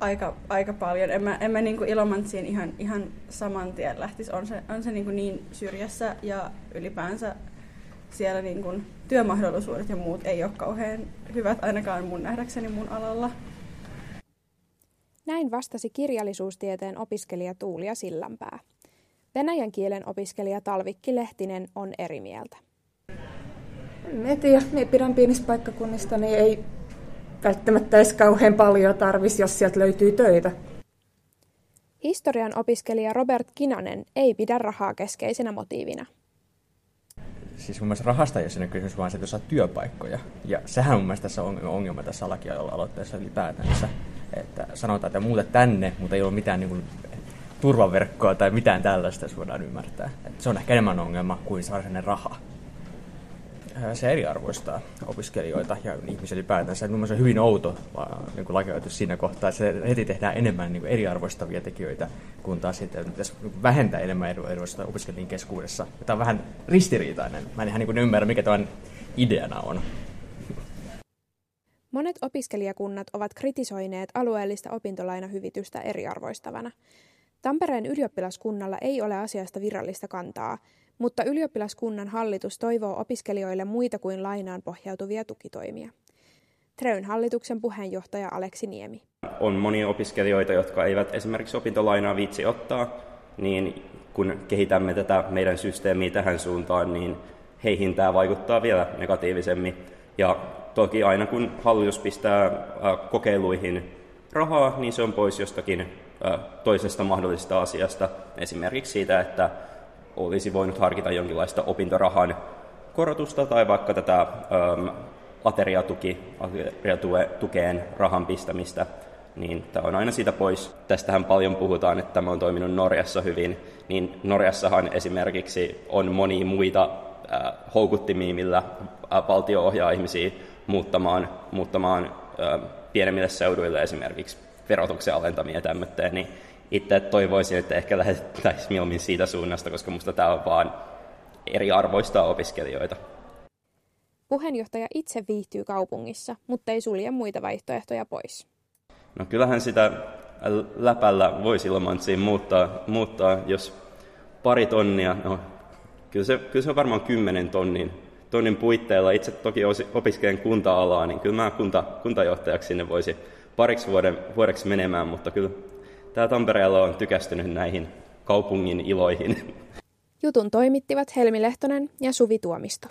aika, aika paljon. En mä, en mä niin Ilomantsiin ihan, ihan saman tien lähtisi. On se, on se niin, niin syrjässä ja ylipäänsä siellä niin kuin työmahdollisuudet ja muut ei ole kauhean hyvät ainakaan mun nähdäkseni mun alalla. Näin vastasi kirjallisuustieteen opiskelija Tuulia Sillanpää. Venäjän kielen opiskelija Talvikki Lehtinen on eri mieltä. En tiedä, me pidän pienistä paikkakunnista, niin ei välttämättä edes kauhean paljon tarvisi, jos sieltä löytyy töitä. Historian opiskelija Robert Kinanen ei pidä rahaa keskeisenä motiivina. Siis mun mielestä rahasta ei ole siinä kysymys, vaan se, että saa työpaikkoja. Ja sehän on mun mielestä tässä on ongelma tässä lakialoitteessa ylipäätänsä. Että sanotaan, että muuta tänne, mutta ei ole mitään niin kuin, turvaverkkoa tai mitään tällaista, jos voidaan ymmärtää. Että se on ehkä enemmän ongelma kuin varsinainen raha. Se eriarvoistaa opiskelijoita ja ihmisiä ylipäätänsä. Mun mielestä on hyvin outo niin lakioitus siinä kohtaa, että se heti tehdään enemmän niin eriarvoistavia tekijöitä, kun taas sitten pitäisi niin vähentää enemmän eriarvoista opiskelijien keskuudessa. Tämä on vähän ristiriitainen. Mä en ihan niin ymmärrä, mikä tämän ideana on. Monet opiskelijakunnat ovat kritisoineet alueellista opintolainahyvitystä eriarvoistavana. Tampereen ylioppilaskunnalla ei ole asiasta virallista kantaa, mutta ylioppilaskunnan hallitus toivoo opiskelijoille muita kuin lainaan pohjautuvia tukitoimia. Treyn hallituksen puheenjohtaja Aleksi Niemi. On monia opiskelijoita, jotka eivät esimerkiksi opintolainaa viitsi ottaa, niin kun kehitämme tätä meidän systeemiä tähän suuntaan, niin heihin tämä vaikuttaa vielä negatiivisemmin. Ja toki aina kun hallitus pistää kokeiluihin rahaa, niin se on pois jostakin toisesta mahdollisesta asiasta, esimerkiksi siitä, että olisi voinut harkita jonkinlaista opintorahan korotusta tai vaikka tätä ähm, ateriatuki, ateriatukeen rahan pistämistä, niin tämä on aina siitä pois. Tästähän paljon puhutaan, että tämä on toiminut Norjassa hyvin, niin Norjassahan esimerkiksi on monia muita äh, houkuttimia, millä äh, valtio ohjaa ihmisiä muuttamaan, muuttamaan äh, pienemmille seuduille esimerkiksi verotuksen alentamia ja tämmöitä, niin itse toivoisin, että ehkä lähdettäisiin mieluummin siitä suunnasta, koska minusta tämä on vaan eriarvoista opiskelijoita. Puheenjohtaja itse viihtyy kaupungissa, mutta ei sulje muita vaihtoehtoja pois. No kyllähän sitä läpällä voisi Ilomantsiin muuttaa, muuttaa, jos pari tonnia, no kyllä se, kyllä se on varmaan kymmenen tonnin, tonnin puitteilla. Itse toki opiskelen kunta-alaa, niin kyllä mä kunta, kuntajohtajaksi sinne voisi pariksi vuoden, vuodeksi menemään, mutta kyllä tämä Tampereella on tykästynyt näihin kaupungin iloihin. Jutun toimittivat Helmi Lehtonen ja Suvi Tuomisto.